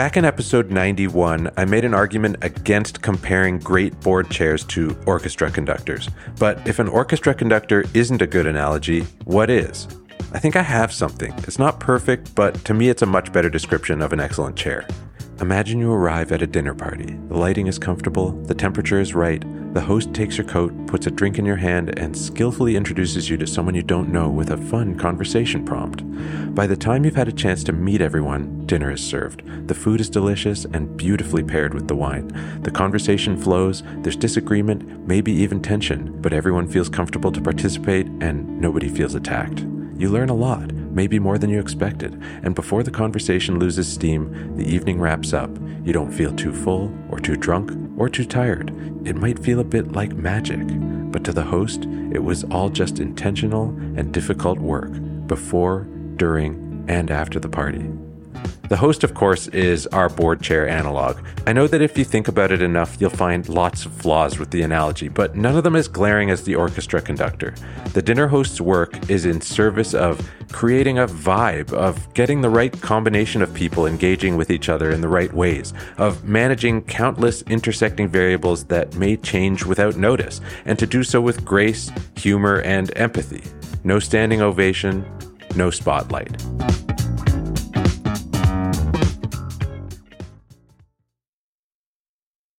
Back in episode 91, I made an argument against comparing great board chairs to orchestra conductors. But if an orchestra conductor isn't a good analogy, what is? I think I have something. It's not perfect, but to me, it's a much better description of an excellent chair. Imagine you arrive at a dinner party. The lighting is comfortable, the temperature is right, the host takes your coat, puts a drink in your hand, and skillfully introduces you to someone you don't know with a fun conversation prompt. By the time you've had a chance to meet everyone, dinner is served. The food is delicious and beautifully paired with the wine. The conversation flows, there's disagreement, maybe even tension, but everyone feels comfortable to participate and nobody feels attacked. You learn a lot, maybe more than you expected, and before the conversation loses steam, the evening wraps up. You don't feel too full, or too drunk, or too tired. It might feel a bit like magic, but to the host, it was all just intentional and difficult work before, during, and after the party. The host, of course, is our board chair analog. I know that if you think about it enough, you'll find lots of flaws with the analogy, but none of them as glaring as the orchestra conductor. The dinner host's work is in service of creating a vibe, of getting the right combination of people engaging with each other in the right ways, of managing countless intersecting variables that may change without notice, and to do so with grace, humor, and empathy. No standing ovation, no spotlight.